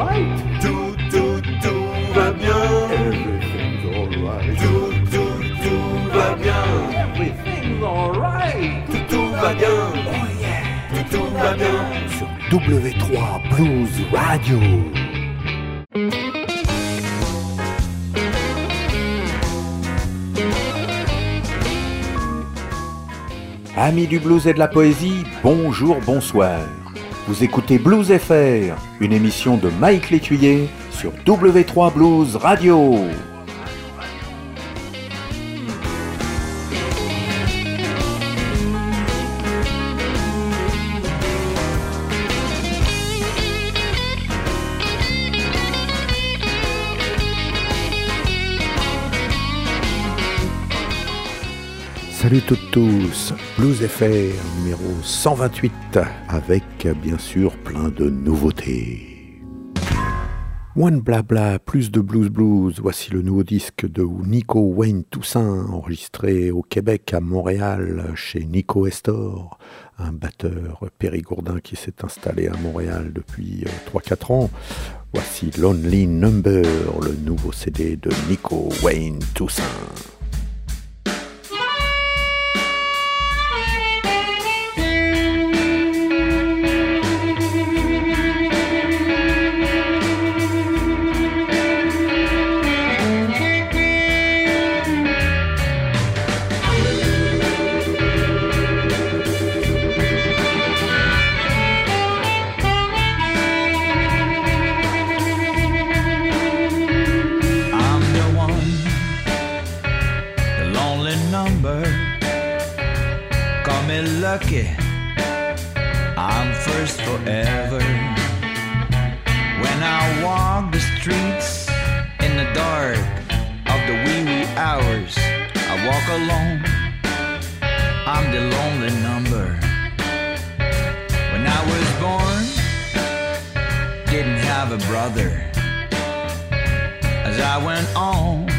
Tout, tout, tout va bien. Everything's alright. Tout, tout, tout va bien. Everything's alright. Tout, tout va bien. Oh yeah. Tout, tout va bien. Sur W3 Blues Radio. Amis du blues et de la poésie, bonjour, bonsoir. Vous écoutez Blues FR, une émission de Mike Létuyer sur W3 Blues Radio. Salut tous, Blues FR numéro 128 avec bien sûr plein de nouveautés. One Blabla, plus de blues blues, voici le nouveau disque de Nico Wayne Toussaint, enregistré au Québec, à Montréal, chez Nico Estor, un batteur périgourdin qui s'est installé à Montréal depuis 3-4 ans. Voici Lonely Number, le nouveau CD de Nico Wayne Toussaint. Alone. I'm the lonely number. When I was born, didn't have a brother. As I went on,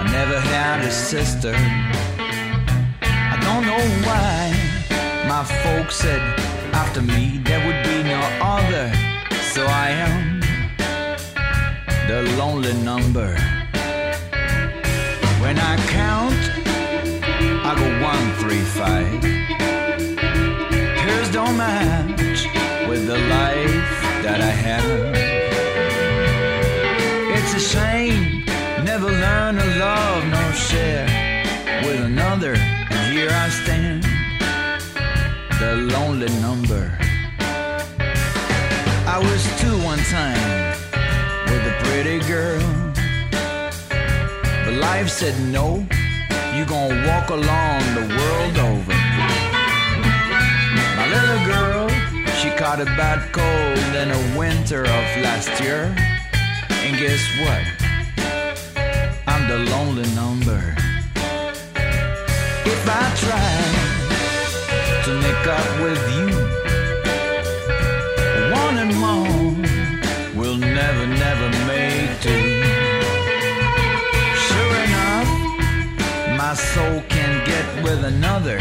I never had a sister. I don't know why my folks said after me there would be no other. So I am the lonely number. When I count, I go one, three, five. Hers don't match with the life that I have. It's a shame, never learn to love nor share with another. And here I stand, the lonely number. I was two one time with a pretty girl. Life said no, you gonna walk along the world over. My little girl, she caught a bad cold in the winter of last year. And guess what? I'm the lonely number. If I try to make up with you, one and more with another.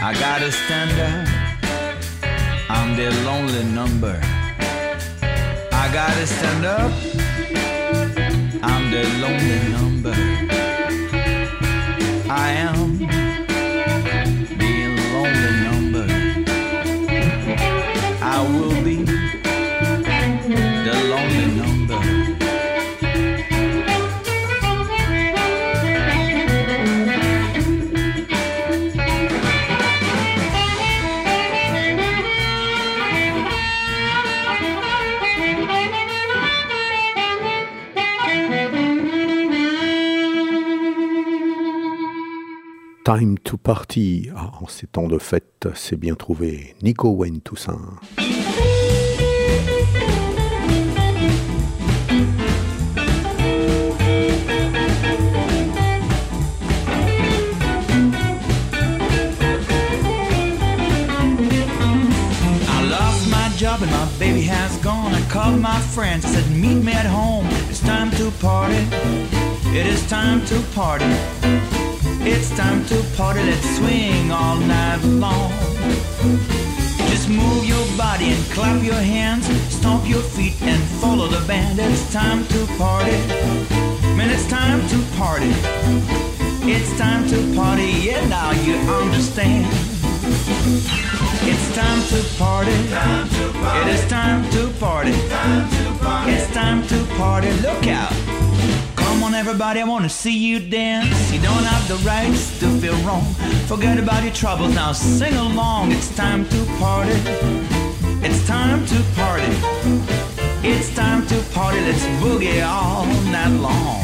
I gotta stand up. I'm the lonely number. I gotta stand up. I'm the lonely number. Time to Party. Ah, en ces temps de fête, c'est bien trouvé. Nico Wayne Toussaint. Job and my baby has gone. I called my friends, I said, meet me at home. It's time to party. It is time to party. It's time to party. Let's swing all night long. Just move your body and clap your hands, stomp your feet and follow the band. It's time to party. Man, it's time to party. It's time to party. Yeah, now you understand. It's time to party. It is time to party. It's time to party. Look out. On, everybody, I wanna see you dance. You don't have the rights to feel wrong. Forget about your troubles now, sing along. It's time to party. It's time to party. It's time to party. Let's boogie all night long.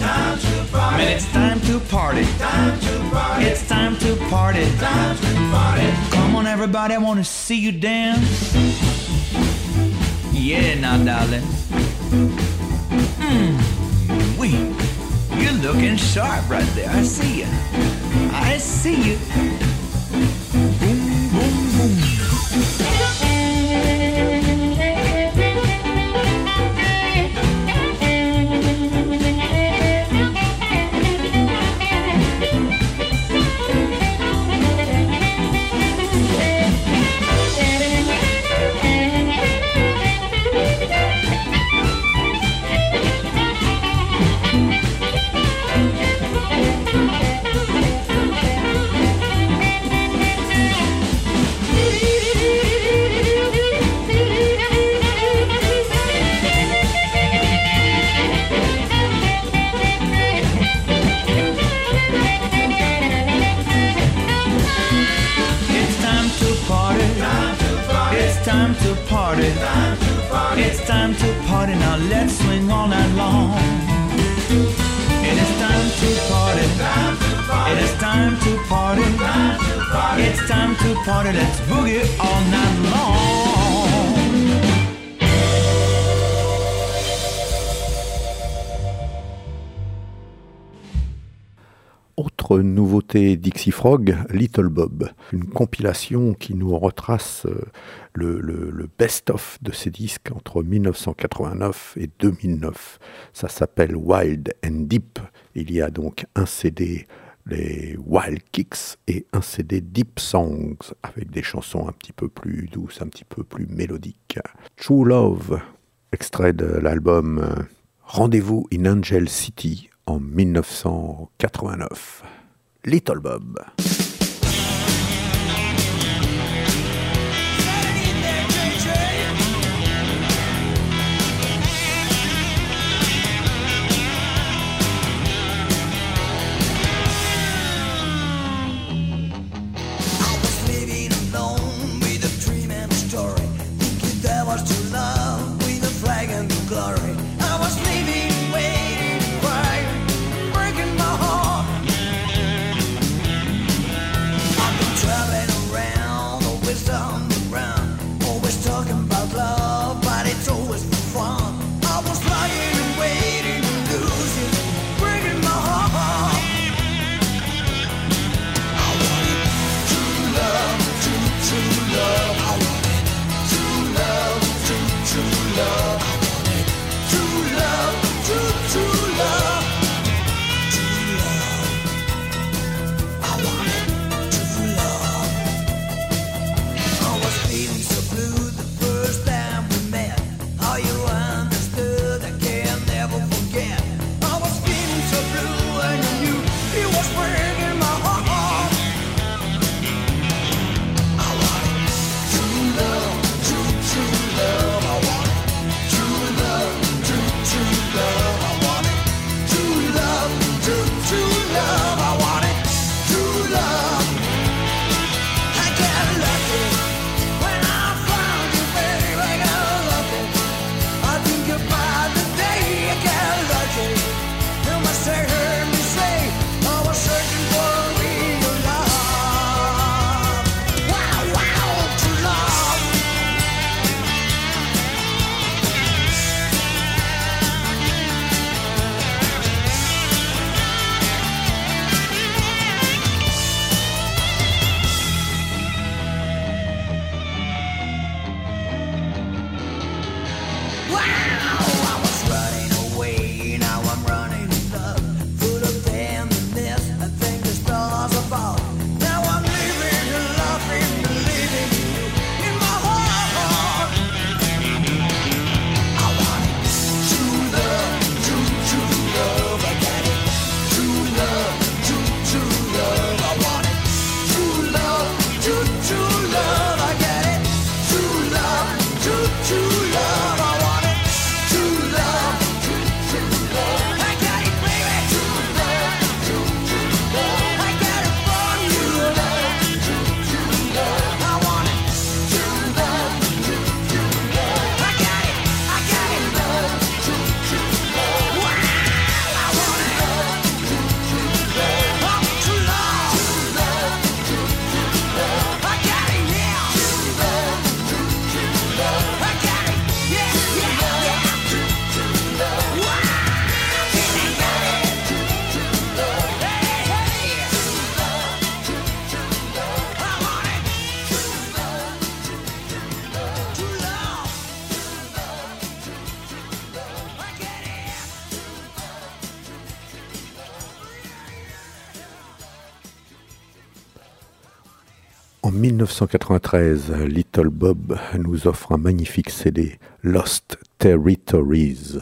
Man, it's time to party. Time to party. It's time to party. Time to party. Come on, everybody, I wanna see you dance. Yeah, now, darling. Mmm, we, you're looking sharp right there. I see you. I see you. Party. It's time to party. Now let's swing all night long. It is time to party. It is time to party. It's time to party. Let's boogie all night long. Nouveauté Dixie Frog, Little Bob, une compilation qui nous retrace euh, le best-of de ces disques entre 1989 et 2009. Ça s'appelle Wild and Deep. Il y a donc un CD, les Wild Kicks, et un CD Deep Songs, avec des chansons un petit peu plus douces, un petit peu plus mélodiques. True Love, extrait de l'album euh, Rendez-vous in Angel City en 1989. Little Bob. 1993, Little Bob nous offre un magnifique CD, Lost Territories.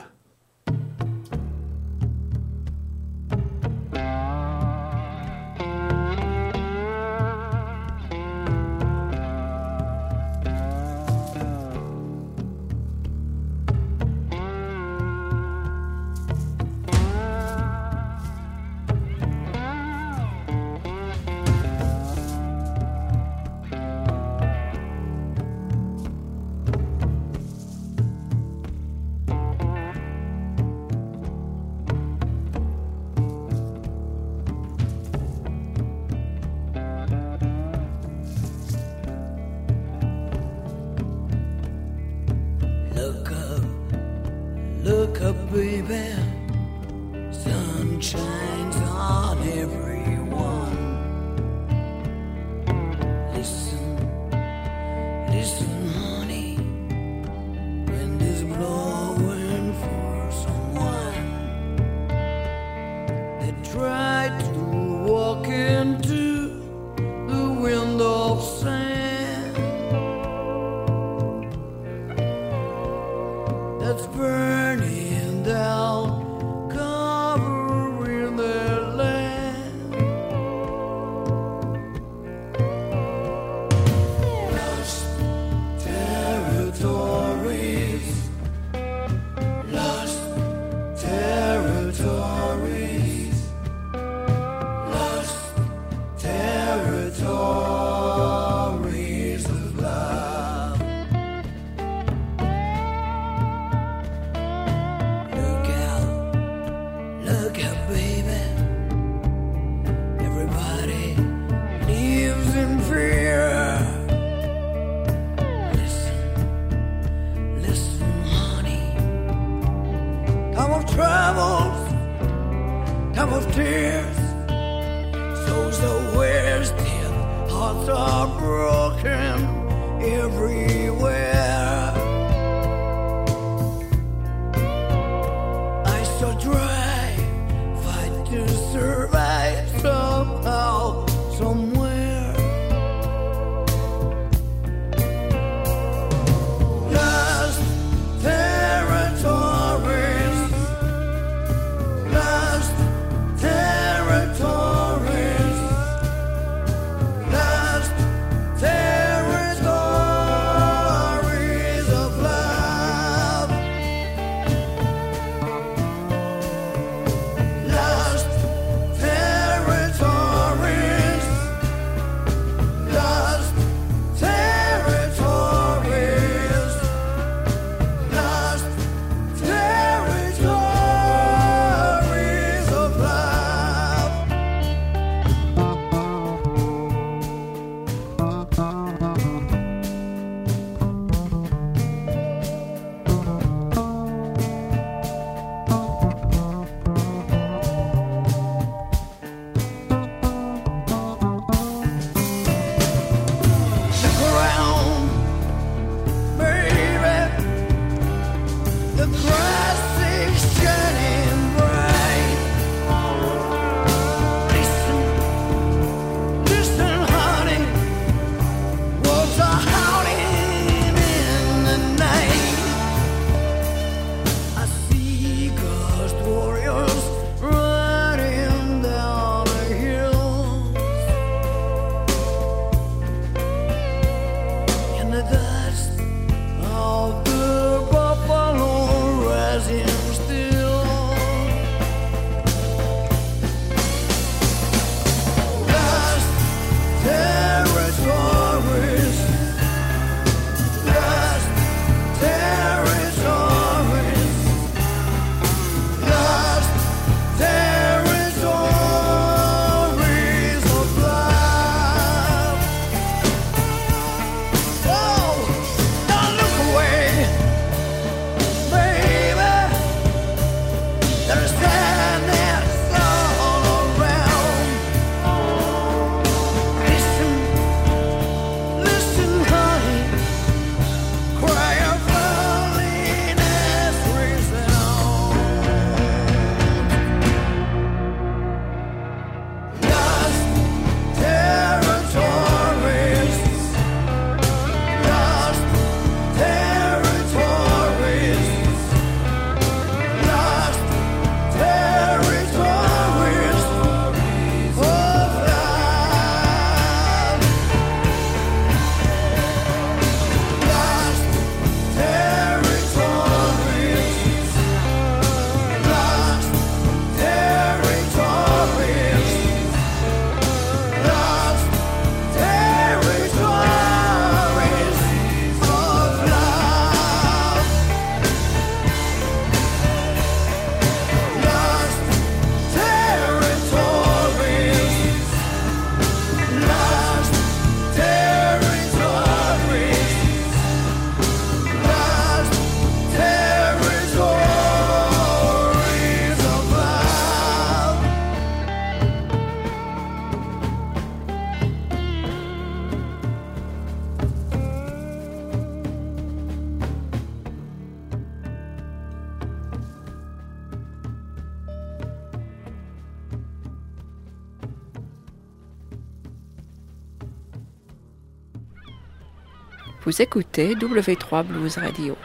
Vous écoutez W3 Blues Radio.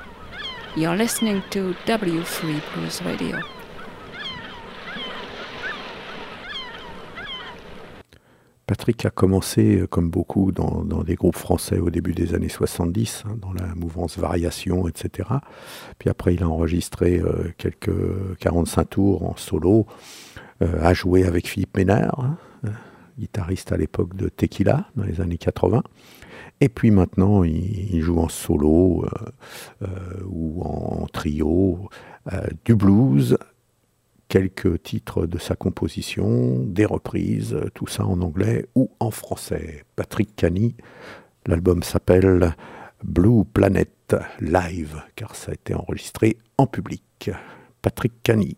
You're listening to W3 Blues Radio. Patrick a commencé, euh, comme beaucoup, dans, des groupes français au début des années 70, hein, dans la mouvance Variation, etc. Puis après, il a enregistré euh, quelques 45 tours en solo, euh, a joué avec Philippe Ménard, hein, guitariste à l'époque de Tequila, dans les années 80. Et puis maintenant, il, joue en solo ou en, trio, du blues, quelques titres de sa composition, des reprises, tout ça en anglais ou en français. Patrick Cani, l'album s'appelle Blue Planet Live, car ça a été enregistré en public. Patrick Cani.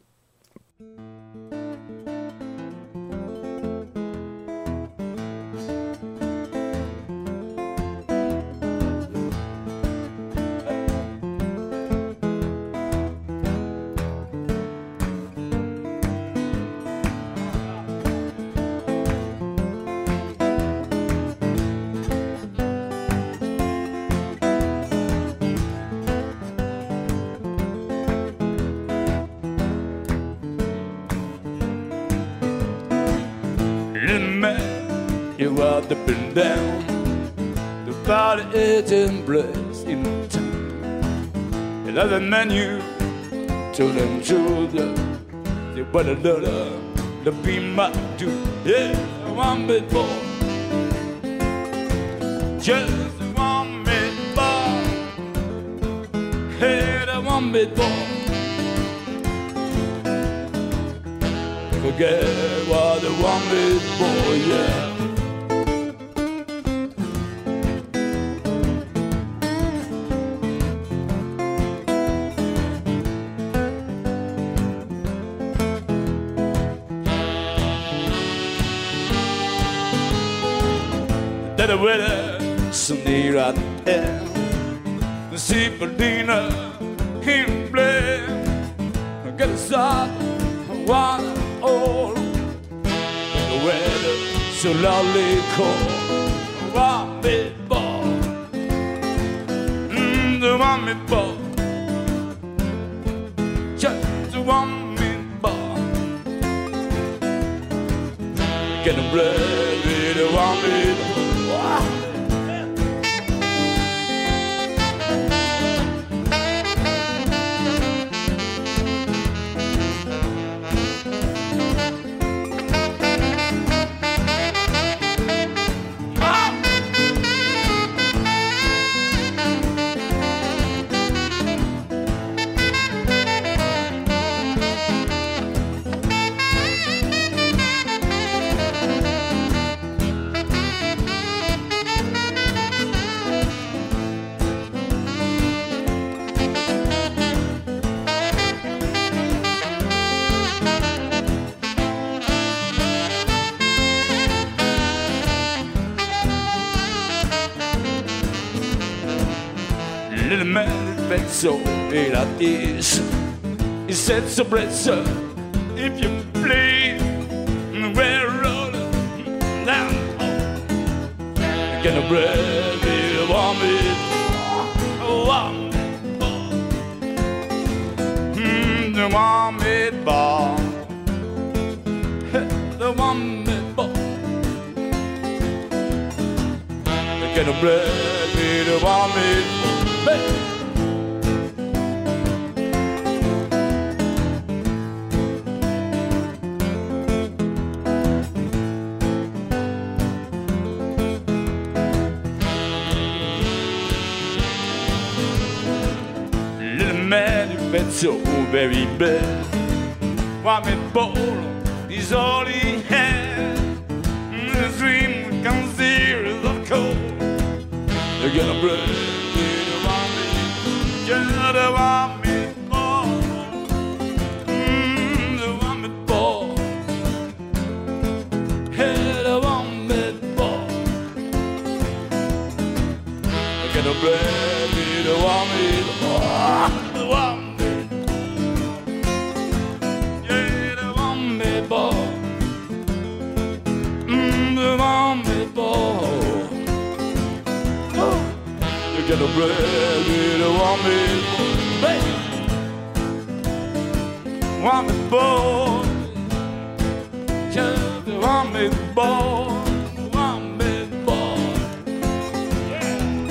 They want a dollar to be my dude. Yeah, one bit it is. He said, so bless if you please, we're rolling down. Get a bread, it warm it, warm it, mm, the warm? It bar, the warm it bar. Get a bread, it warm it, so oh, very bad. Woman ball is all he had. The dream comes here is of cold. They're gonna woman, just the woman ready to want me, baby. Want me, boy. Just want me, boy. Want me, boy. Yeah.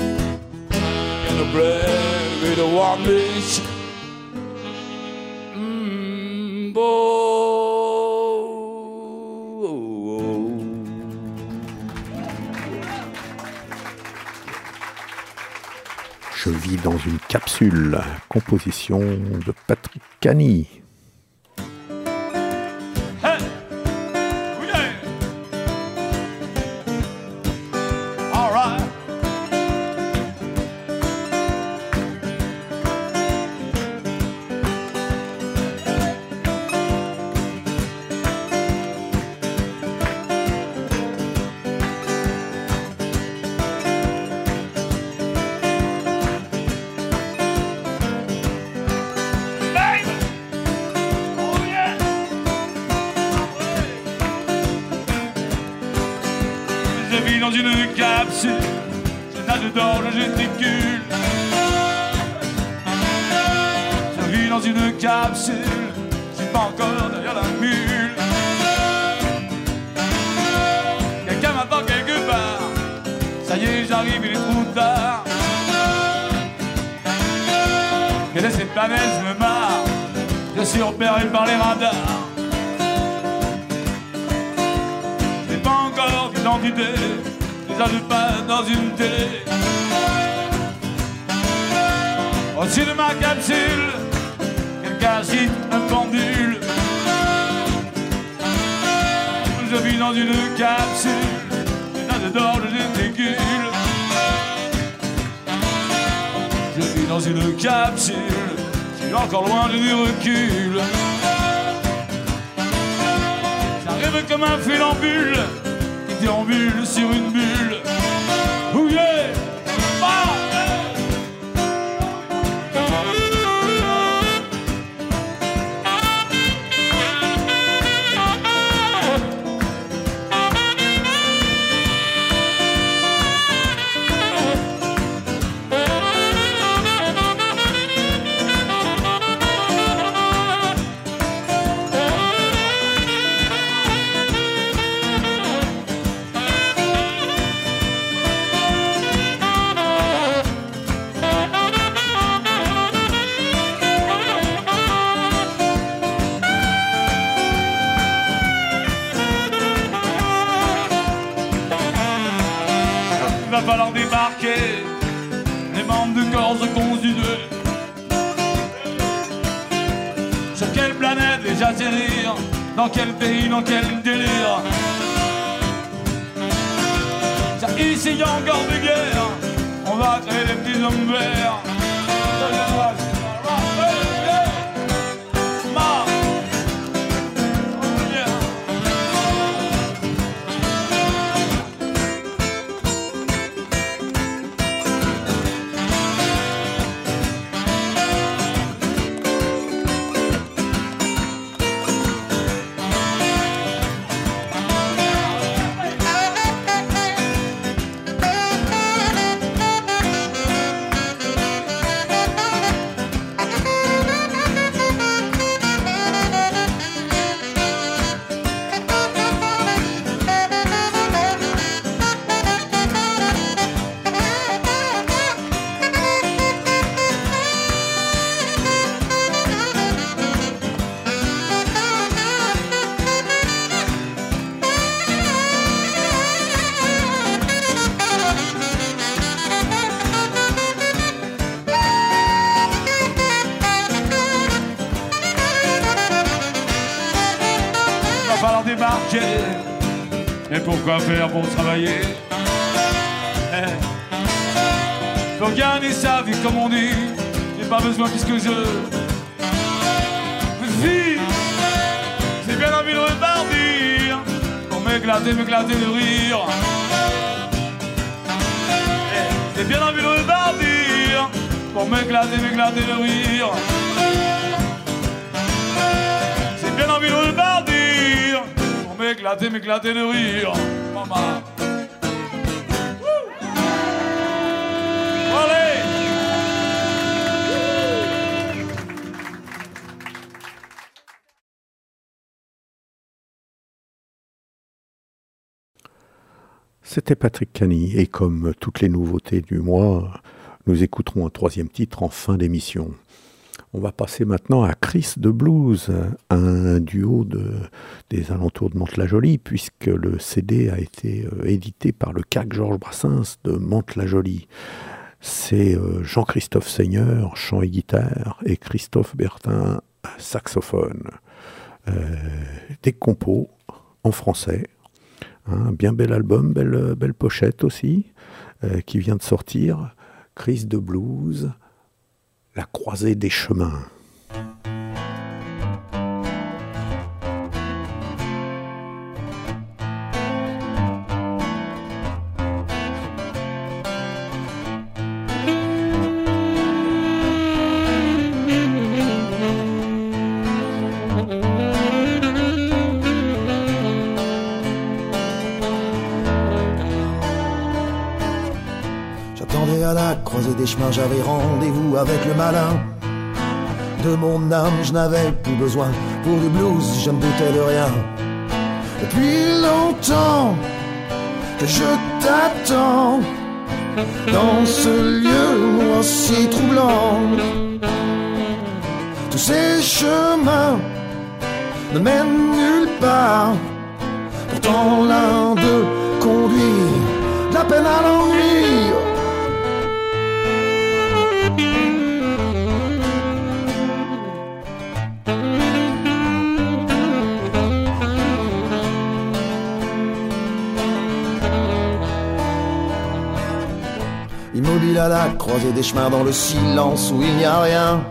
Ready to want me. Capsule, composition de Patrick Cani. dans une capsule qui est encore loin du recul. J'arrive comme un funambule qui déambule sur une bulle. C'était Patrick Cany et comme toutes les nouveautés du mois, nous écouterons un troisième titre en fin d'émission. On va passer maintenant à Chris de Blues, un duo de, des alentours de Mantes-la-Jolie, puisque le CD a été euh, édité par le CAC Georges Brassens de Mantes-la-Jolie. C'est euh, Jean-Christophe Seigneur, chant et guitare, et Christophe Bertin, saxophone. Euh, des compos en français. Un bien bel album, belle, belle pochette aussi, qui vient de sortir. Chris de Blues, La croisée des chemins. Avec le malin. De mon âme, je n'avais plus besoin. Pour du blues, je ne doutais de rien. Depuis longtemps que je t'attends dans ce lieu aussi troublant. Tous ces chemins ne mènent nulle part. Pourtant l'un d'eux conduit de la peine à l'ennui. Croisée des chemins dans le silence où il n'y a rien.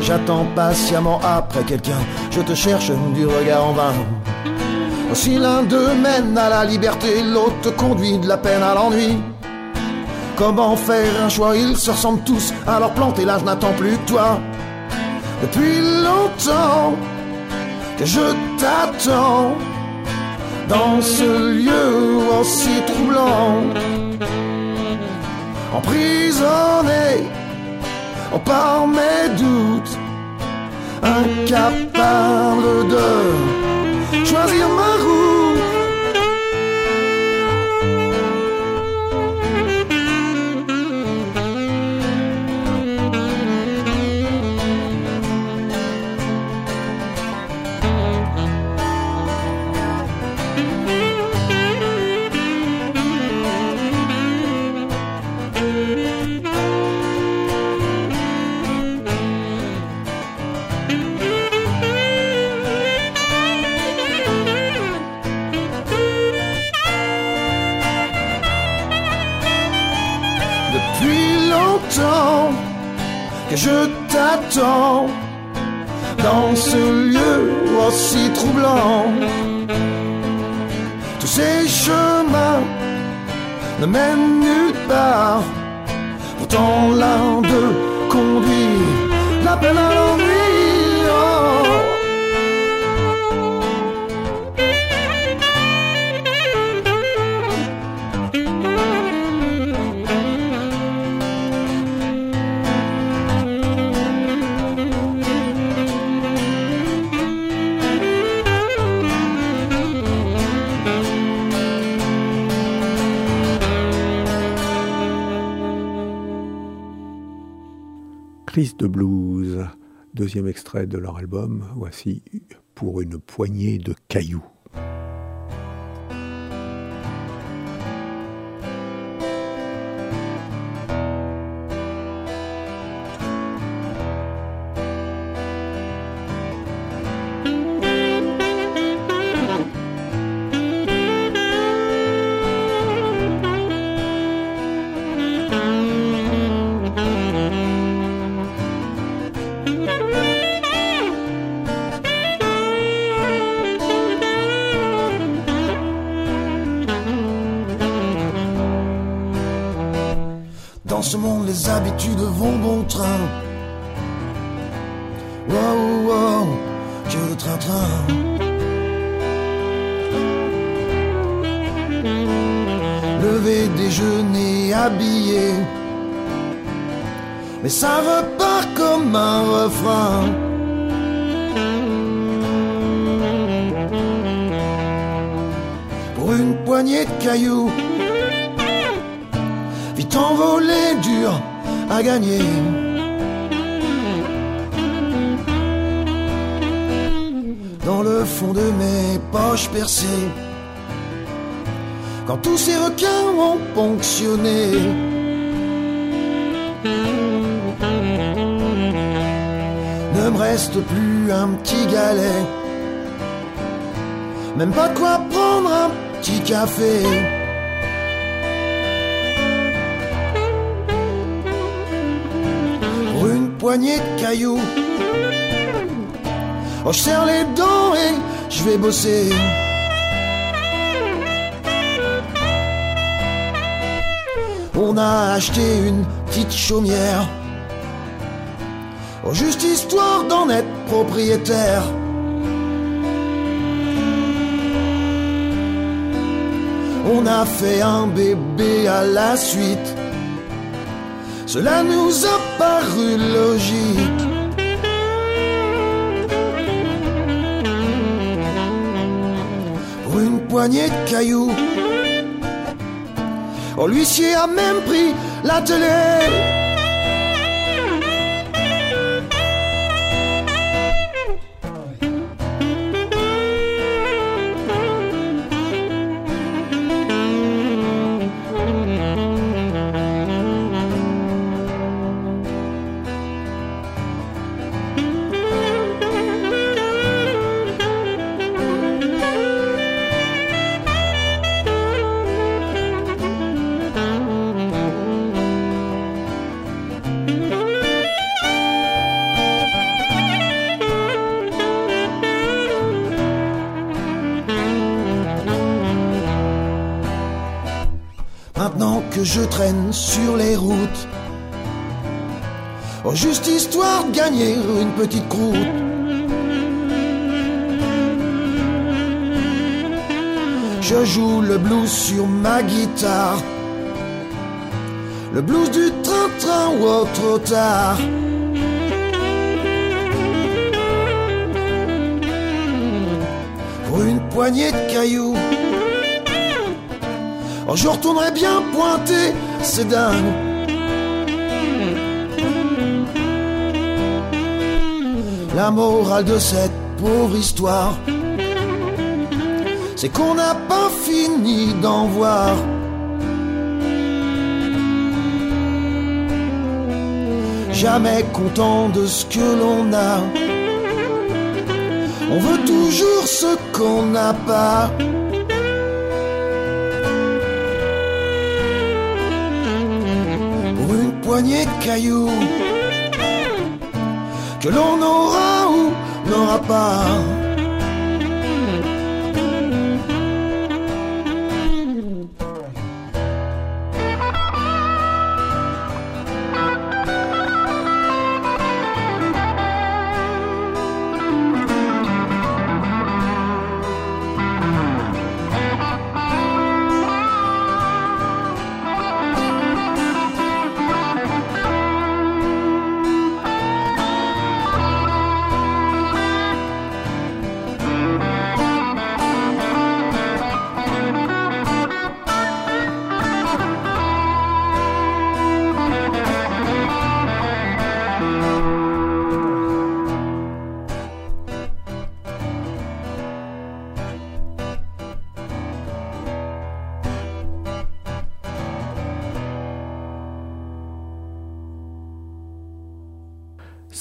J'attends patiemment après quelqu'un, je te cherche du regard en vain. Si l'un d'eux mène à la liberté, l'autre conduit de la peine à l'ennui. Comment faire un choix? Ils se ressemblent tous, alors planté là, je n'attends plus que toi. Depuis longtemps que je t'attends dans ce lieu aussi troublant. Emprisonné par mes doutes, incapable de choisir ma Que je t'attends dans ce lieu aussi troublant. Tous ces chemins ne mènent nulle part. Pourtant l'un d'eux conduit la peine à. Chris de Blues, deuxième extrait de leur album, voici pour une poignée de cailloux. Tous ces requins ont ponctionné. Ne me reste plus un petit galet, même pas quoi prendre un petit café. Pour une poignée de cailloux, oh, je serre les dents et je vais bosser. On a acheté une petite chaumière. Oh, juste histoire d'en être propriétaire. On a fait un bébé à la suite. Cela nous a paru logique. Pour une poignée de cailloux. Oh, l'huissier a même pris la télé. Je traîne sur les routes, oh, juste histoire de gagner une petite croûte. Je joue le blues sur ma guitare. Le blues du train-train ou trop tard. Pour une poignée de cailloux. Je retournerai bien pointer, c'est dingue. La morale de cette pauvre histoire, c'est qu'on n'a pas fini d'en voir. Jamais content de ce que l'on a. On veut toujours ce qu'on n'a pas. Poignée de cailloux que l'on aura ou n'aura pas.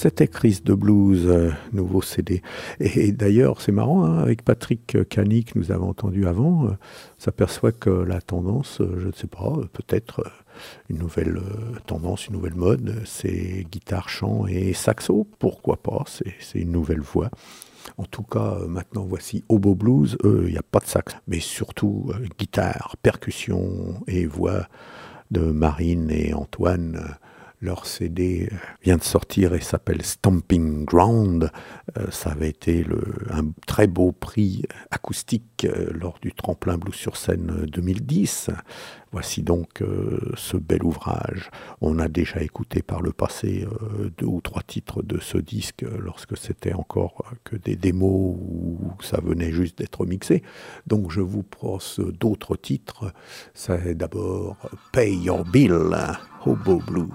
C'était Chris de Blues, euh, nouveau CD. Et, d'ailleurs, c'est marrant, hein, avec Patrick Cani que nous avons entendu avant, euh, s'aperçoit que la tendance, euh, je ne sais pas, peut-être une nouvelle tendance, une nouvelle mode, c'est guitare, chant et saxo. Pourquoi pas C'est une nouvelle voix. En tout cas, maintenant, voici Obo Blues. Il n'y a pas de sax, mais surtout guitare, percussion et voix de Marine et Antoine. Leur CD euh, vient de sortir et s'appelle Stomping Ground. Euh, ça avait été un très beau prix acoustique euh, lors du tremplin Blues sur scène euh, 2010. Voici donc euh, ce bel ouvrage. On a déjà écouté par le passé euh, deux ou trois titres de ce disque lorsque c'était encore que des démos où ça venait juste d'être mixé. Donc je vous pose d'autres titres. C'est d'abord Pay Your Bill, Hobo Blues.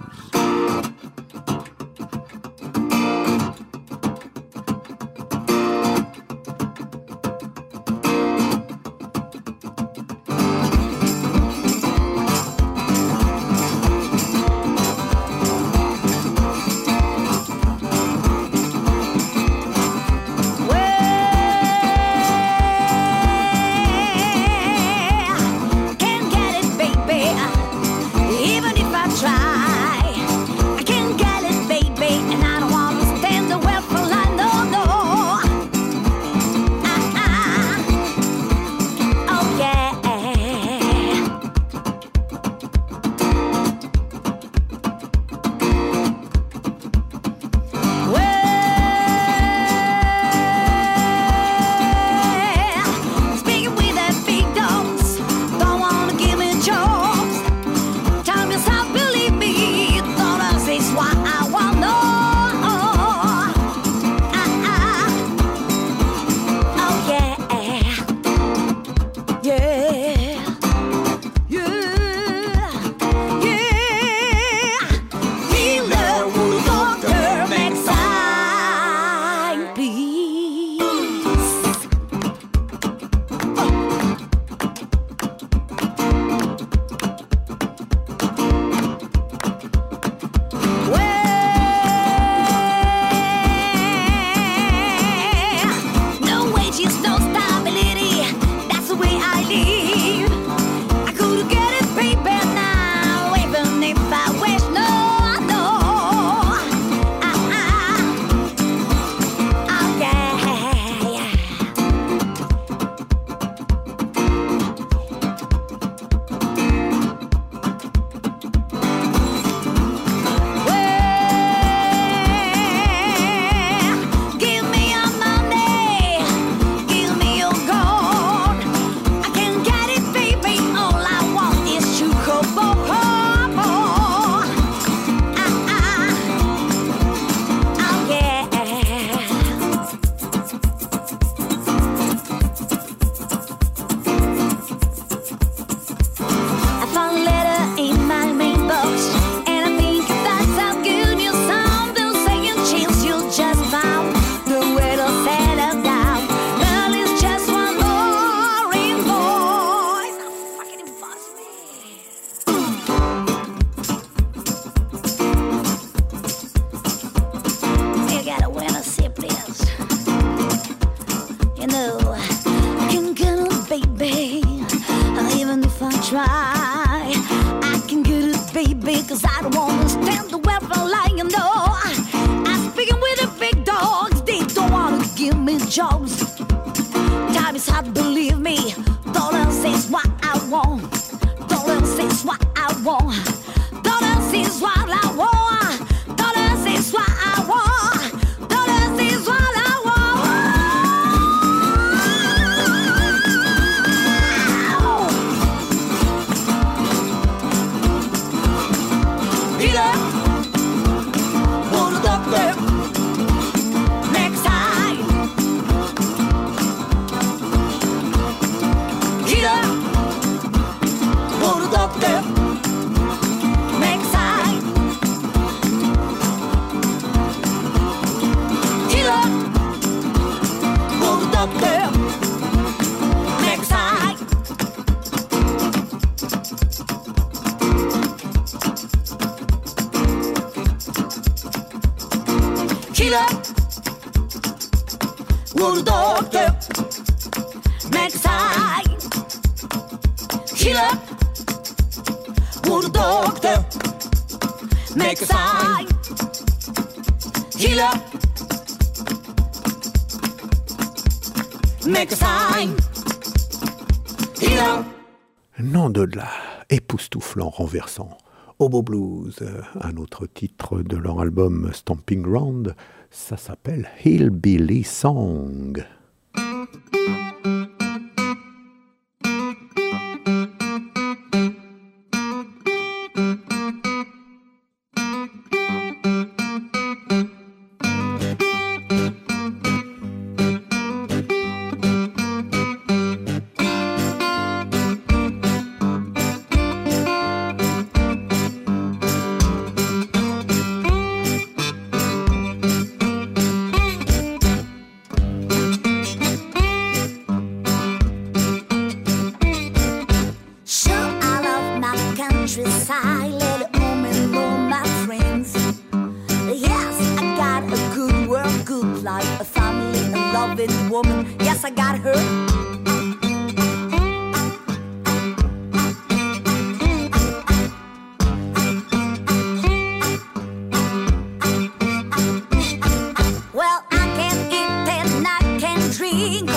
Hobo Blues, un autre titre de leur album Stomping Ground, ça s'appelle Hillbilly Song. green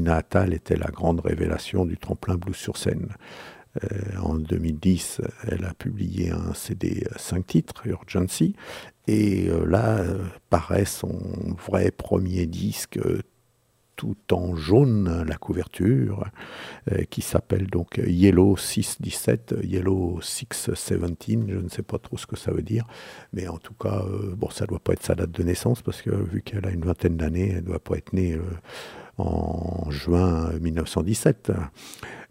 Nina était la grande révélation du tremplin blues sur scène. Euh, en 2010, elle a publié un CD 5 titres, Urgency, et euh, là euh, paraît son vrai premier disque tout en jaune, la couverture, qui s'appelle donc Yellow 617, Yellow 617, je ne sais pas trop ce que ça veut dire, mais en tout cas, bon, ça doit pas être sa date de naissance, parce que vu qu'elle a une vingtaine d'années, elle doit pas être née en juin 1917.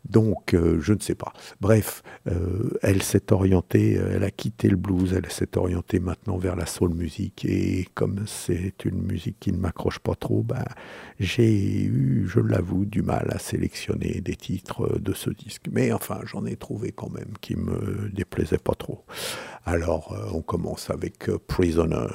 Donc, euh, je ne sais pas. Bref, euh, elle s'est orientée, euh, elle a quitté le blues, elle s'est orientée maintenant vers la soul music. Et comme c'est une musique qui ne m'accroche pas trop, ben, j'ai eu, je l'avoue, du mal à sélectionner des titres de ce disque. Mais enfin, j'en ai trouvé quand même qui me déplaisaient pas trop. Alors, on commence avec Prisoner.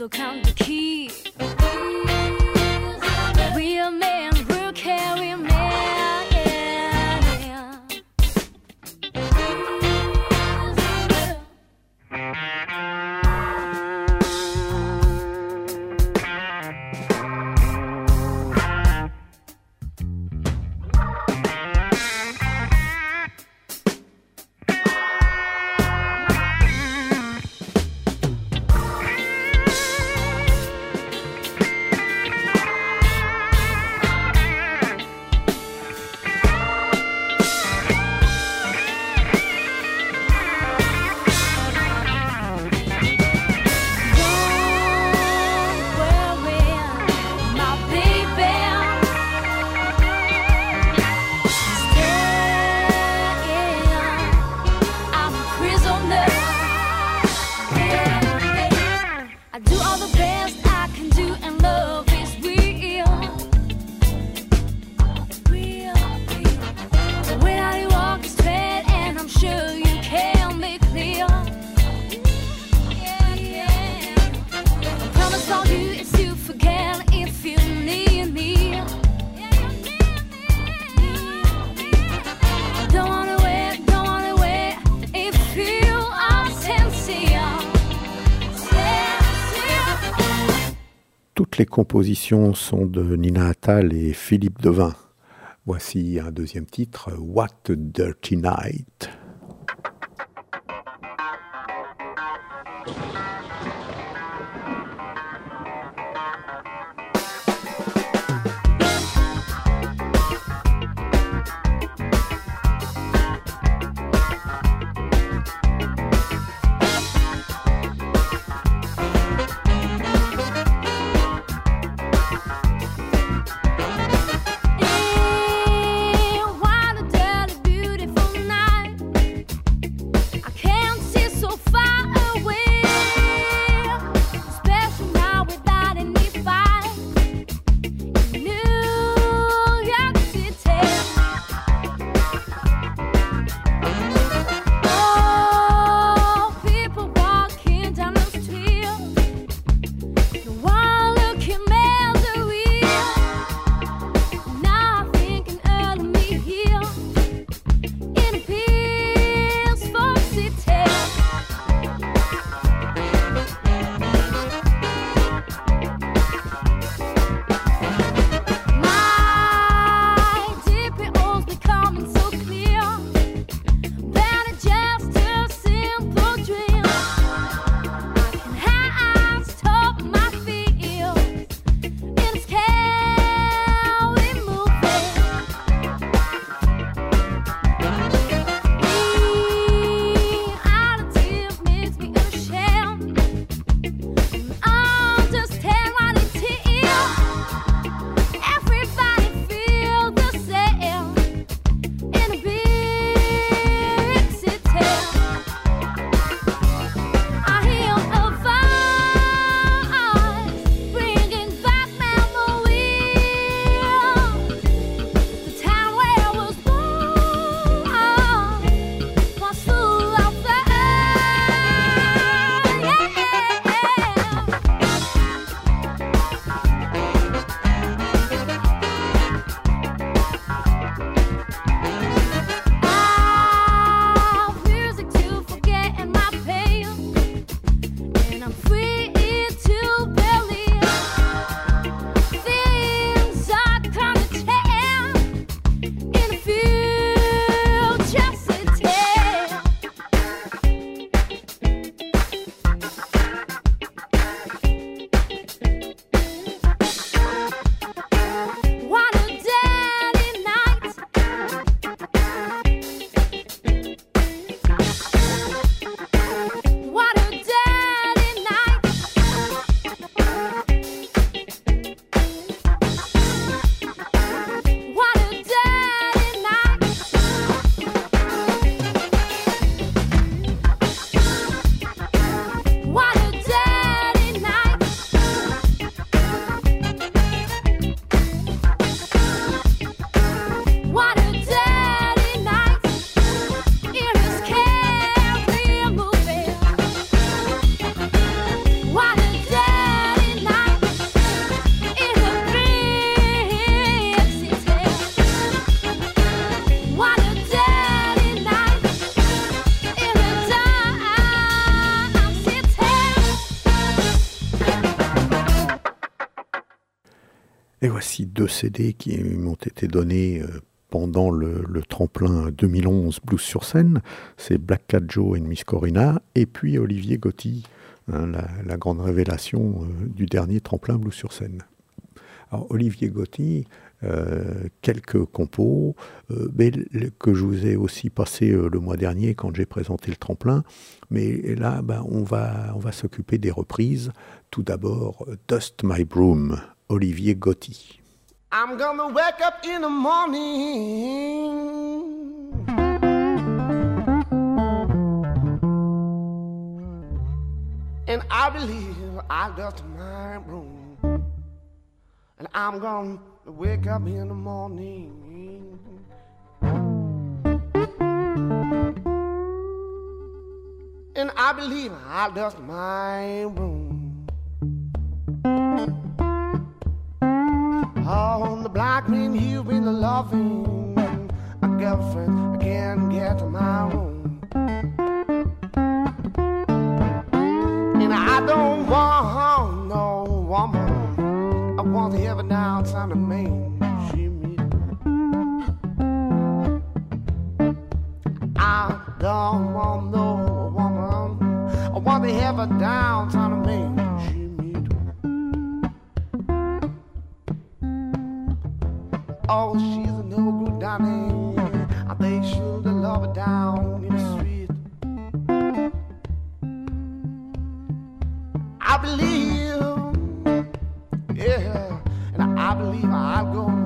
look out the key. compositions sont de Nina Attal et Philippe Devin. Voici un deuxième titre, What a Dirty Night. Deux CD qui m'ont été donnés euh, pendant le, tremplin 2011 Blues sur scène. C'est Black Cat Joe et Miss Corina, et puis Olivier Gotti, hein, la, grande révélation euh, du dernier tremplin Blues sur scène. Alors Olivier Gotti, euh, quelques compos, mais, que je vous ai aussi passé le mois dernier quand j'ai présenté le tremplin. Mais là, ben, on va, on va s'occuper des reprises. Tout d'abord, Dust My Broom, Olivier Gotti. I'm gonna wake up in the morning. And I believe I dust my room. And I'm gonna wake up in the morning. And I believe I dust my room. On the black man, you've been loving a girlfriend. I can't get to my own. And I don't want no woman. I want to have a downtown to me. Me. I don't want no woman. I want to have a downtown to me. Me. Oh, she's a no good darling. I think she'll love her down in the street. I believe, yeah, and I believe I'll go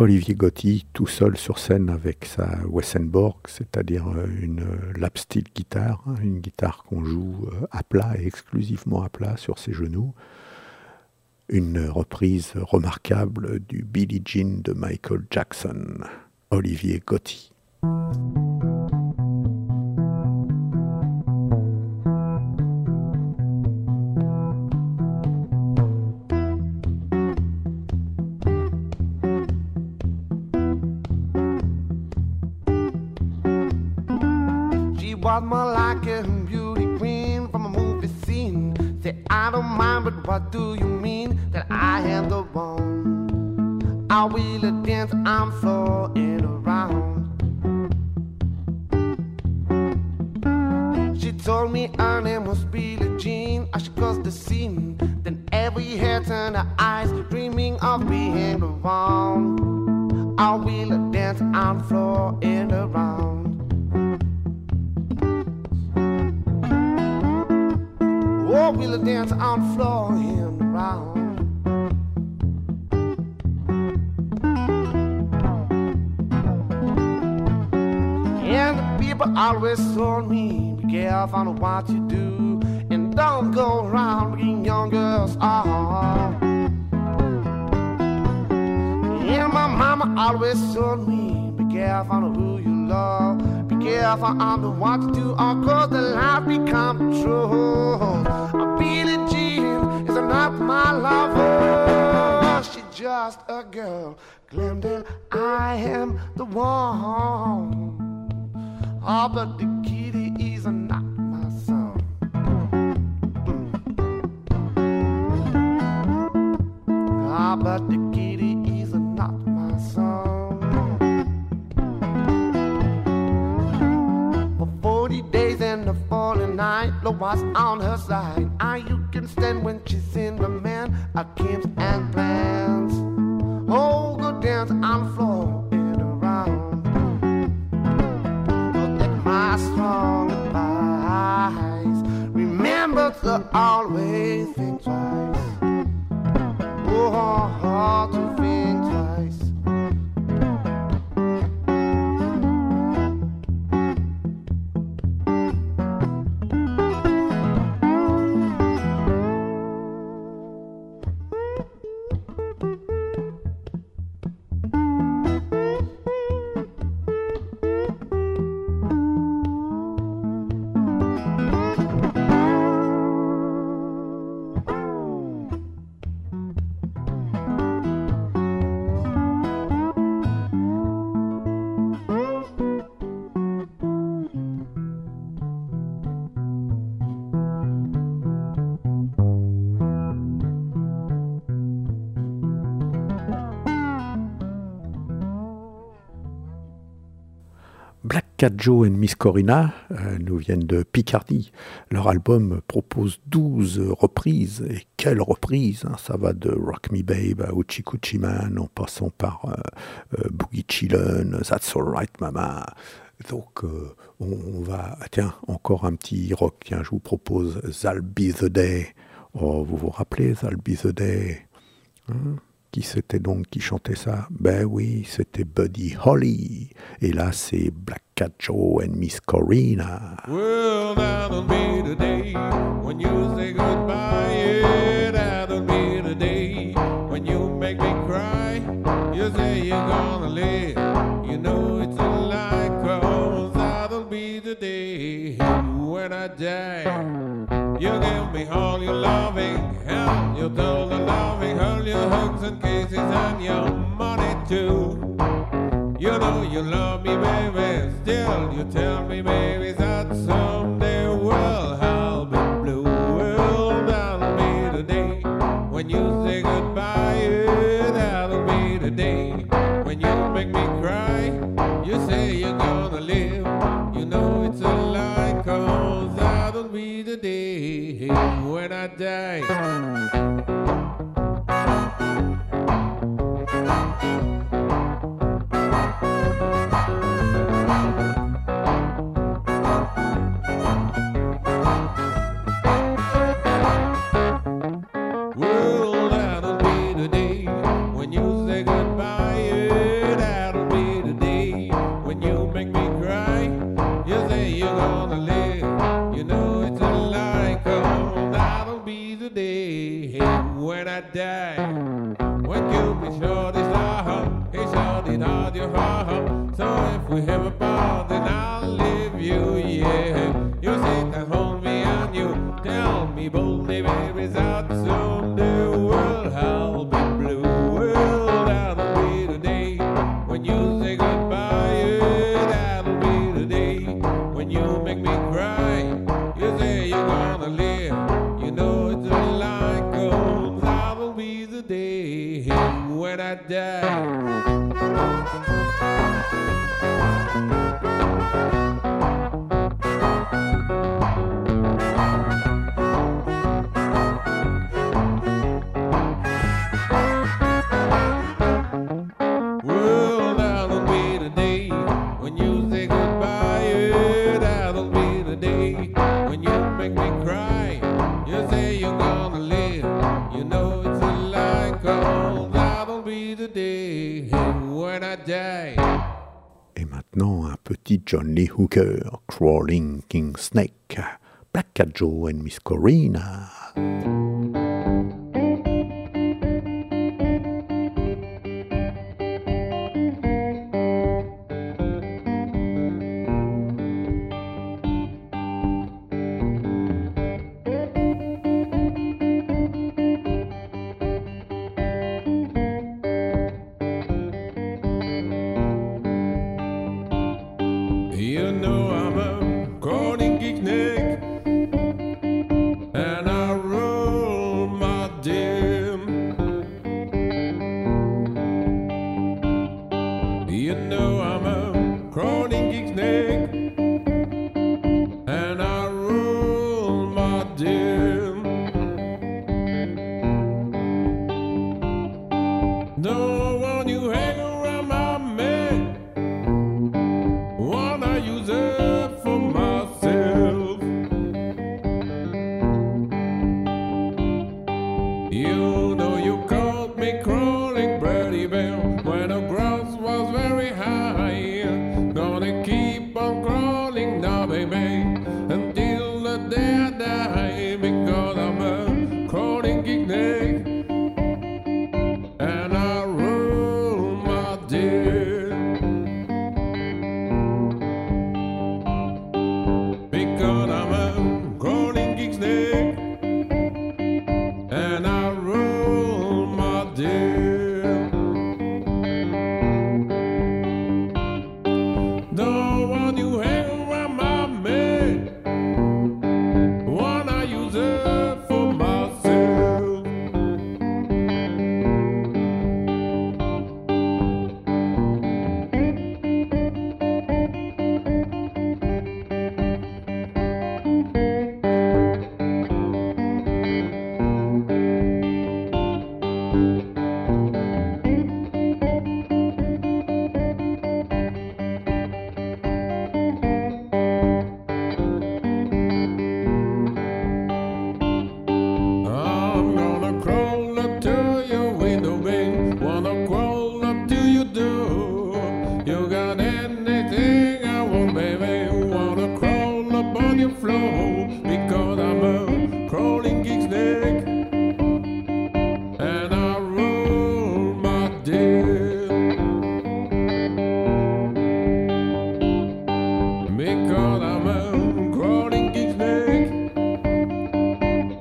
Olivier Gotti tout seul sur scène avec sa Wessenborg, c'est-à-dire euh, une lap steel guitare, hein, une guitare qu'on joue euh, à plat et exclusivement à plat sur ses genoux. Une reprise remarquable du Billie Jean de Michael Jackson, Olivier Gotti. Do you Joe et Miss Corina euh, nous viennent de Picardie. Leur album propose 12 reprises. Et quelles reprises hein, Ça va de Rock Me Babe à Uchi Man en passant par euh, euh, Boogie Chillin, That's Alright Mama. Donc on, on va... ah, tiens, encore un petit rock. Tiens, je vous propose That'll Be The Day. Oh, vous vous rappelez That'll Be The Day Hein? Qui c'était donc qui chantait ça? Ben oui, c'était Buddy Holly. Et là, c'est Black Cat Joe and Miss Corina. Well, that'll be the day when you say goodbye. Yeah, that'll be the day when you make me cry. You say you're gonna live. You know it's a lie, cause that'll be the day when I die. You give me all your loving, and you tell the loving, all your hugs and kisses and your money too. You know you love me, baby. Still, you tell me, baby, that someday, well, I'll be blue. Well, that'll be the day when you say goodbye. Yeah, that'll be the day when you make me cry. You say you're gonna live. You know it's a lie, cause that'll be the day when I die. boldly baby. our petit John Lee Hooker, Crawling King Snake, Black Joe and Miss Corina.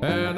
And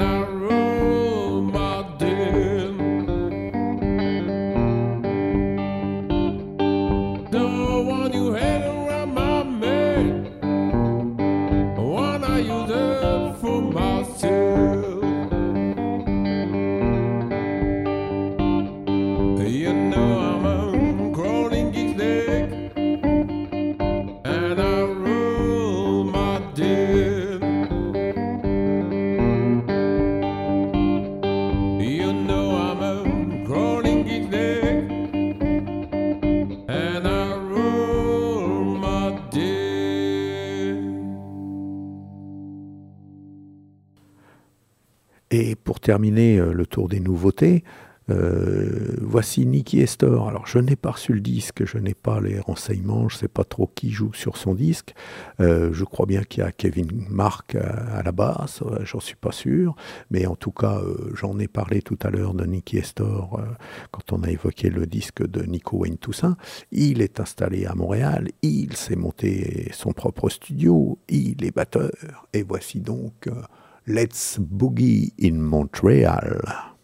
terminer euh, le tour des nouveautés, euh, voici Nicky Estor. Alors, je n'ai pas reçu le disque, je n'ai pas les renseignements, je ne sais pas trop qui joue sur son disque. Euh, je crois bien qu'il y a Kevin Mark à, la basse, j'en suis pas sûr. Mais en tout cas, j'en ai parlé tout à l'heure de Nicky Estor quand on a évoqué le disque de Nico Wayne Toussaint. Il est installé à Montréal, il s'est monté son propre studio, il est batteur. Et voici donc Let's Boogie in Montreal.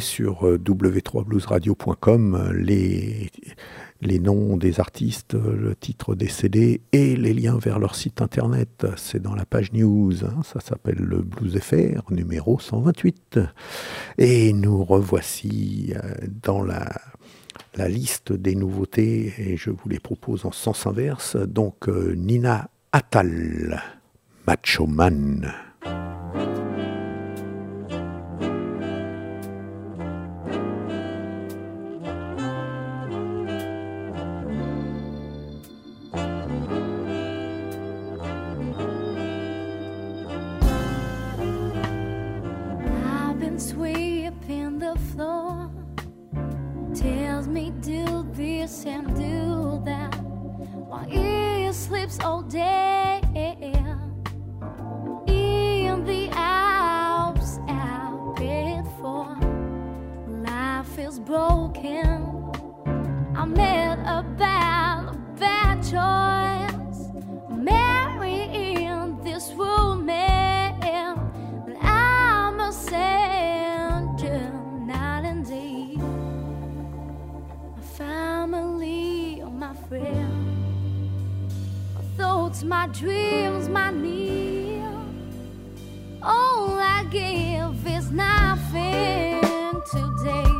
Sur euh, w3bluesradio.com euh, les, noms des artistes, euh, le titre des CD et les liens vers leur site internet. C'est dans la page news. hein, ça s'appelle le Blues FR, numéro 128. Et nous revoici dans la, liste des nouveautés et je vous les propose en sens inverse. Donc Nina Attal, Macho Man. This and do that. While he sleeps all day. In the Alps, paid for. Life is broken. I made a bad, a bad choice. Marrying this woman. Friend. My thoughts, my dreams, my need. All I give is nothing today.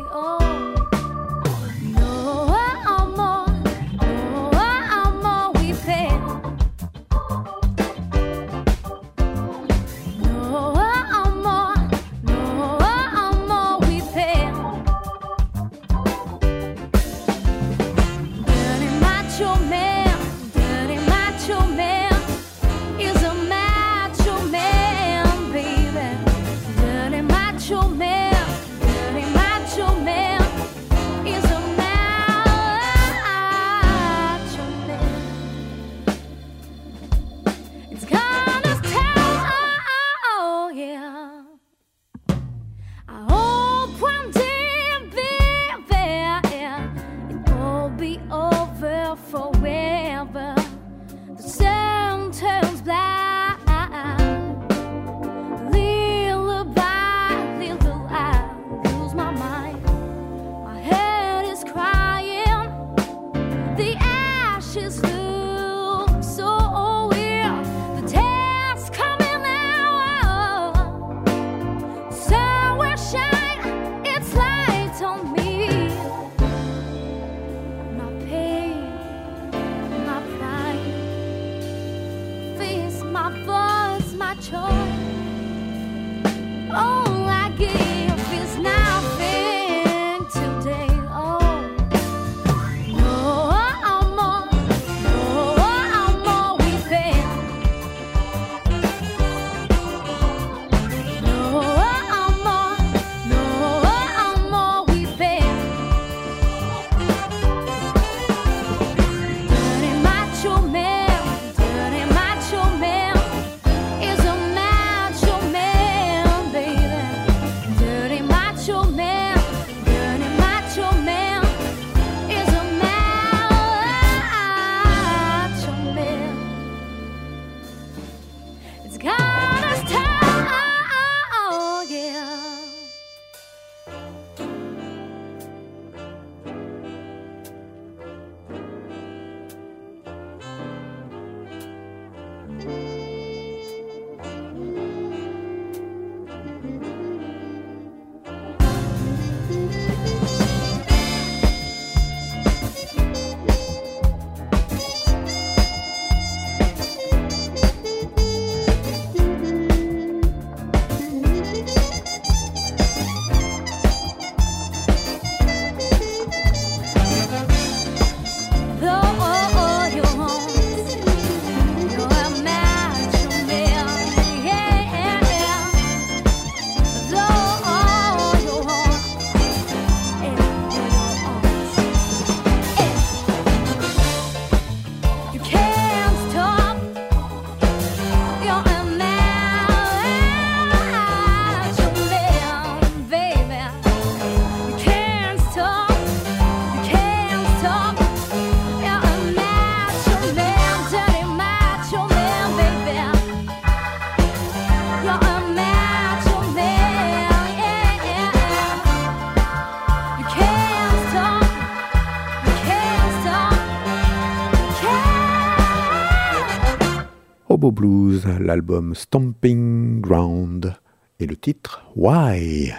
Blues, l'album Stomping Ground et le titre Why?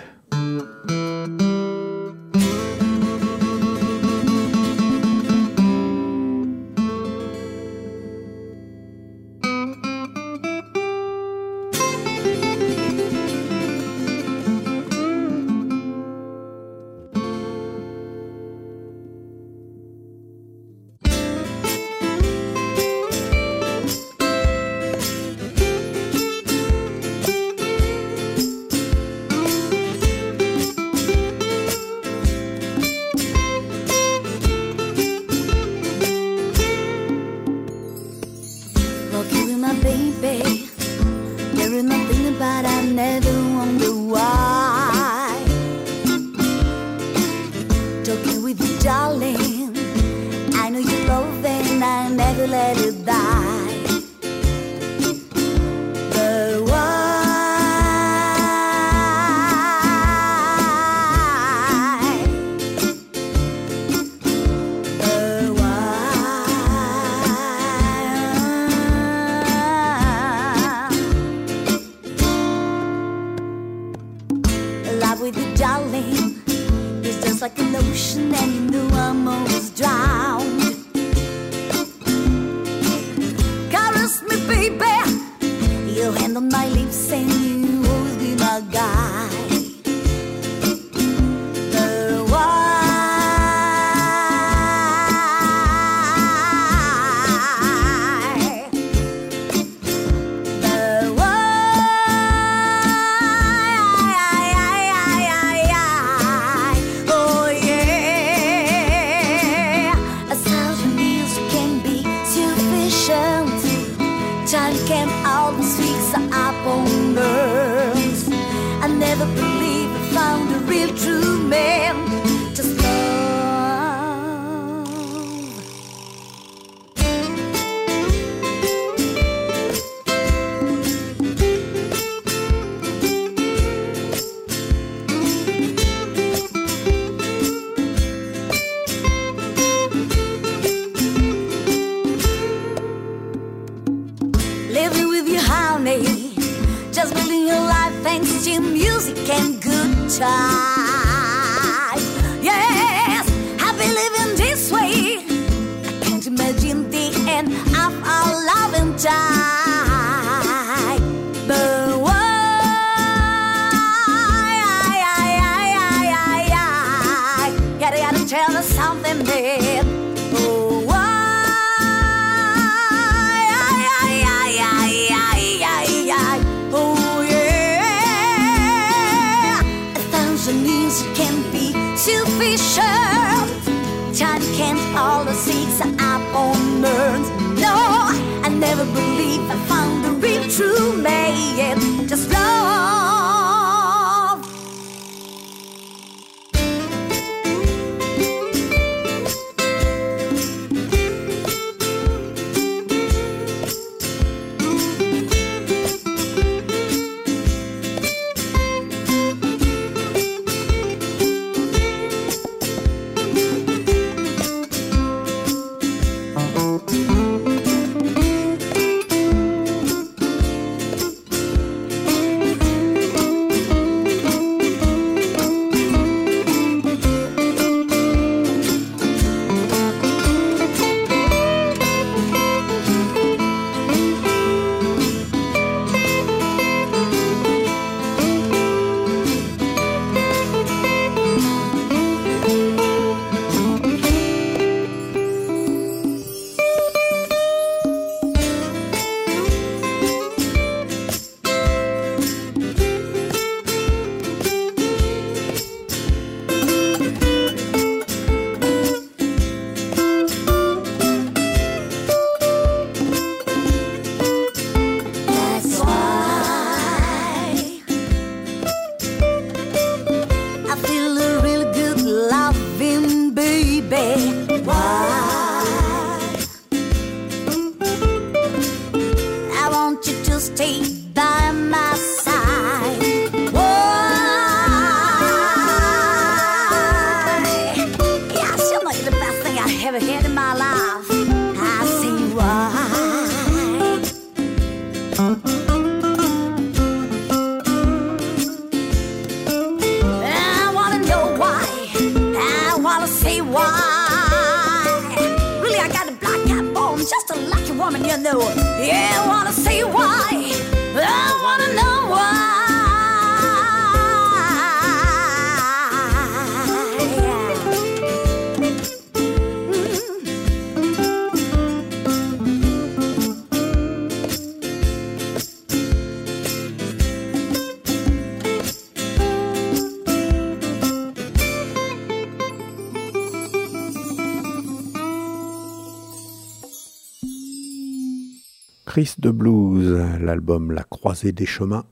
De Blues, l'album La Croisée des Chemins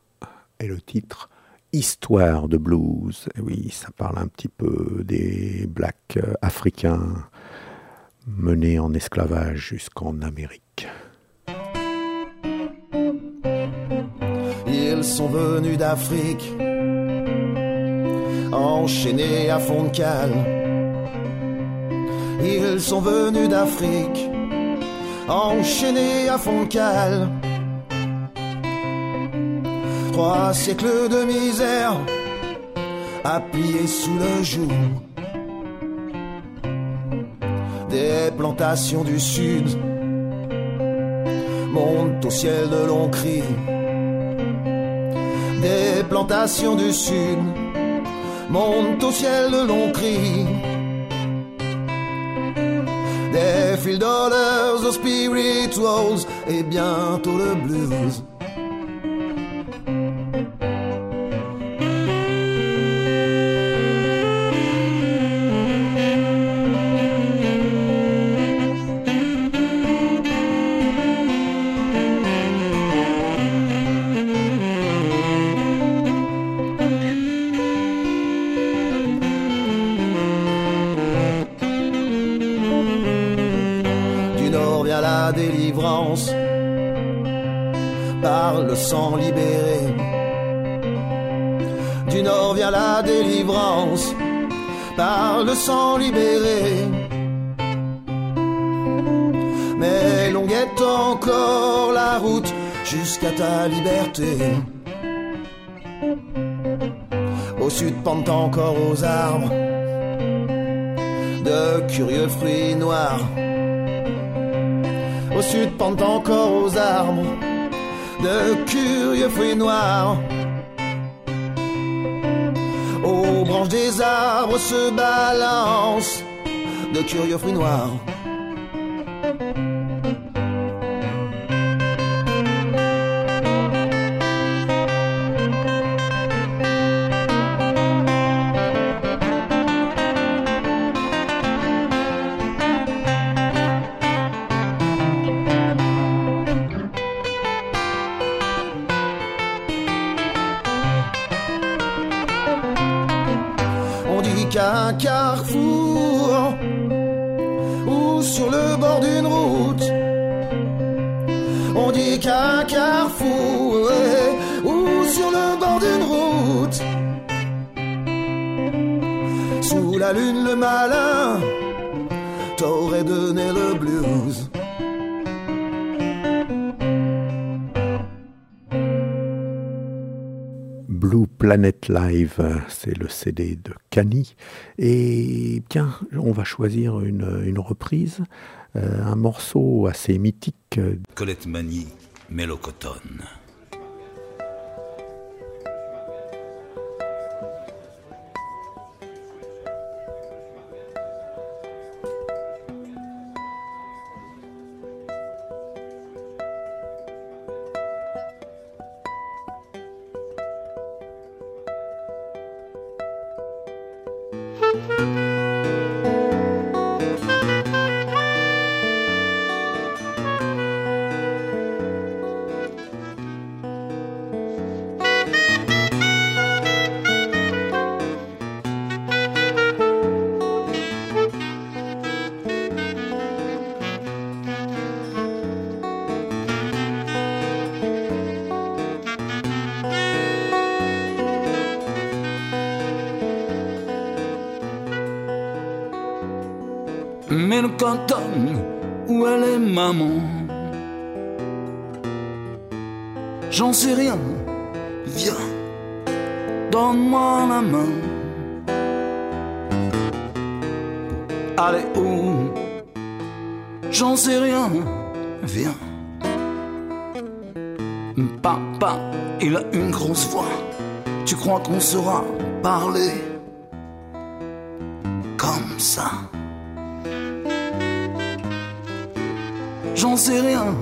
et le titre Histoire de Blues. Et oui, ça parle un petit peu des blacks africains menés en esclavage jusqu'en Amérique. Ils sont venus d'Afrique, enchaînés à fond de cale. Ils sont venus d'Afrique, enchaînés à fond cale. Trois siècles de misère, à sous le joug. Des plantations du sud montent au ciel de longs cris des plantations du sud montent au ciel de longs cris. Field dollars aux spirituals et bientôt le blues. Au sud pendent encore aux arbres de curieux fruits noirs. Au sud pendent encore aux arbres de curieux fruits noirs. Aux branches des arbres se balancent de curieux fruits noirs. Planet Live, c'est le CD de Cani. Et tiens, on va choisir une, une reprise, euh, un morceau assez mythique. Colette Mani, Mélocotone. Mélocotone, Tu crois qu'on saura parler comme ça? J'en sais rien.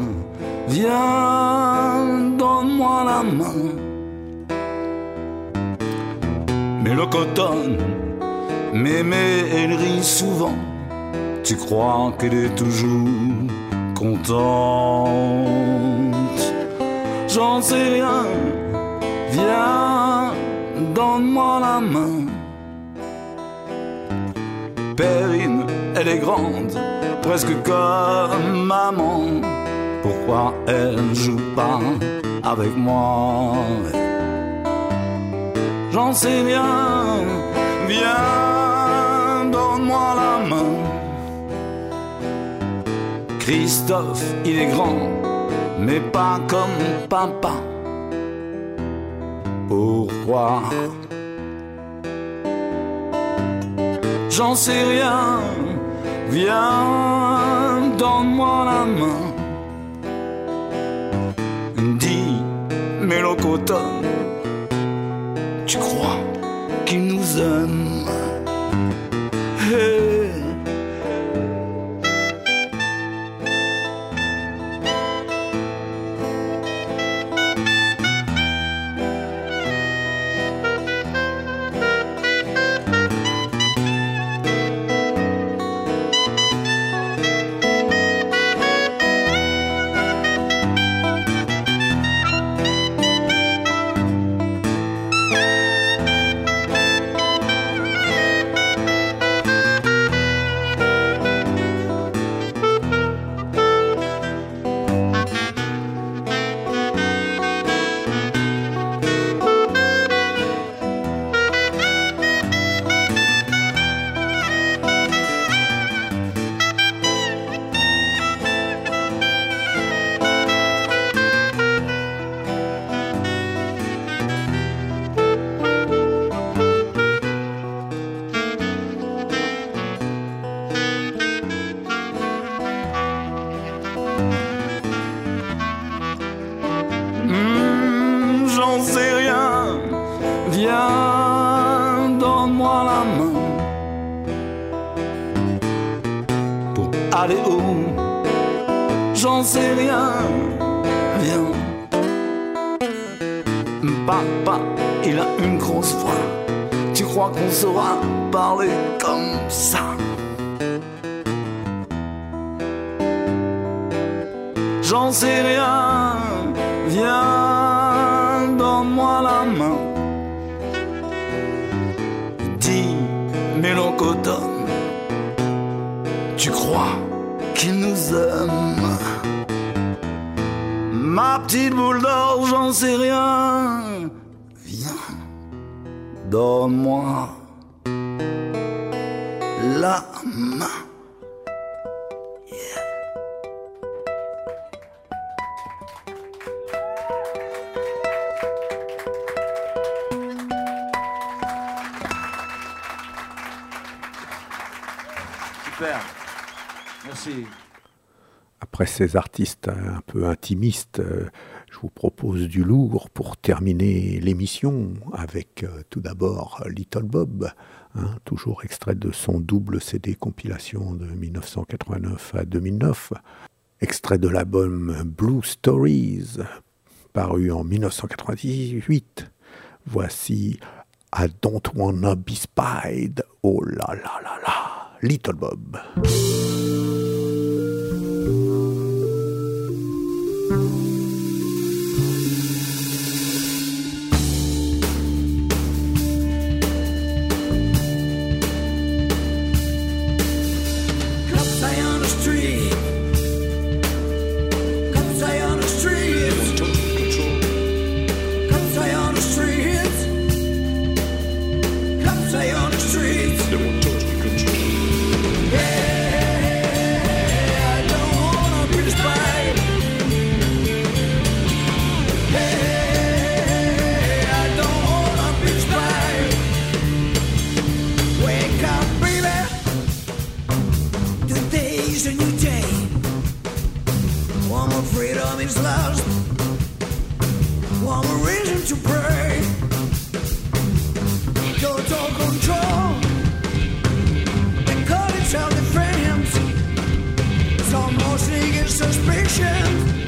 Viens, donne-moi la main. Mais le coton, mémé, elle rit souvent. Tu crois qu'elle est toujours contente? J'en sais rien. Viens, donne-moi la main. Perrine, elle est grande, presque comme maman. Pourquoi elle joue pas avec moi? J'en sais rien. Viens, donne-moi la main. Christophe, il est grand, mais pas comme papa. J'en sais rien. Viens, donne-moi la main. Dis, Mélocoton, tu crois qu'il nous aime? Ces artistes un peu intimistes, euh, je vous propose du lourd pour terminer l'émission avec euh, tout d'abord Little Bob, hein, toujours extrait de son double CD compilation de 1989 à 2009, extrait de l'album Blue Stories, paru en 1998. Voici I Don't Wanna Be Spied. Oh là là là là, Little Bob. suspicion.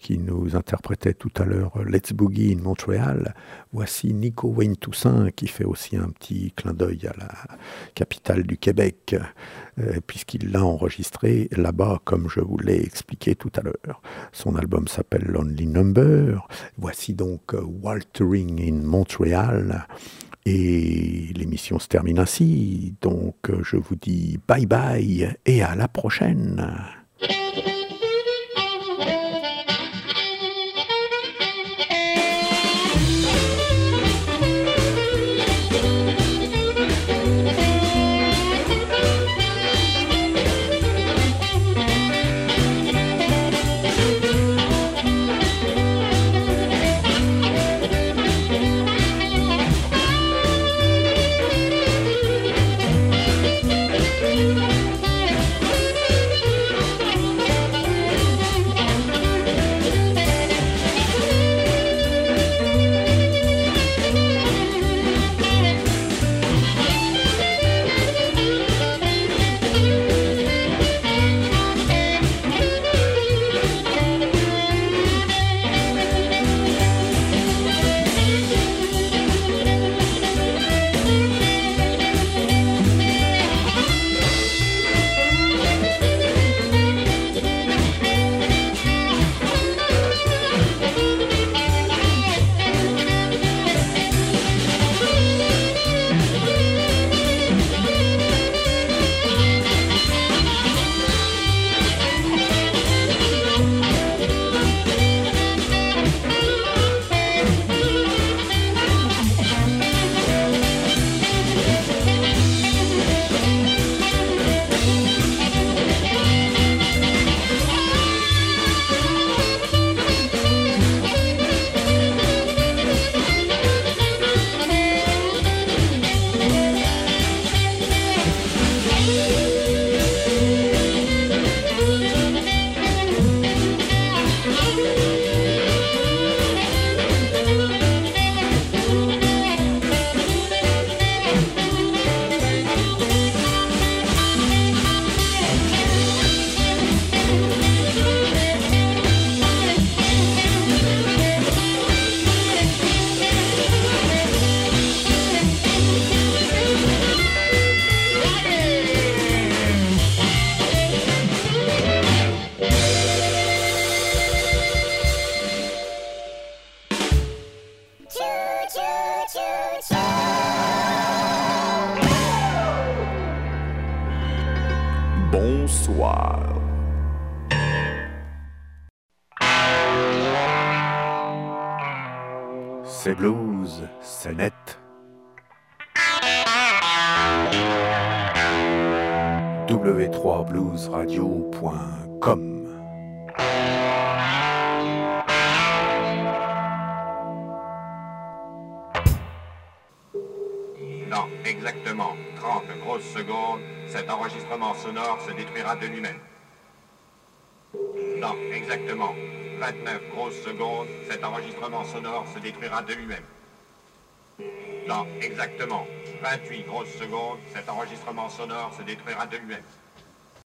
Qui nous interprétait tout à l'heure Let's Boogie in Montréal. Voici Nico Wayne Toussaint qui fait aussi un petit clin d'œil à la capitale du Québec, euh, puisqu'il l'a enregistré là-bas, comme je vous l'ai expliqué tout à l'heure. Son album s'appelle Lonely Number. Voici donc Waltering in Montréal. Et l'émission se termine ainsi. Donc je vous dis bye bye et à la prochaine. Sonore se détruira de lui-même. Dans exactement 28 grosses secondes, cet enregistrement sonore se détruira de lui-même.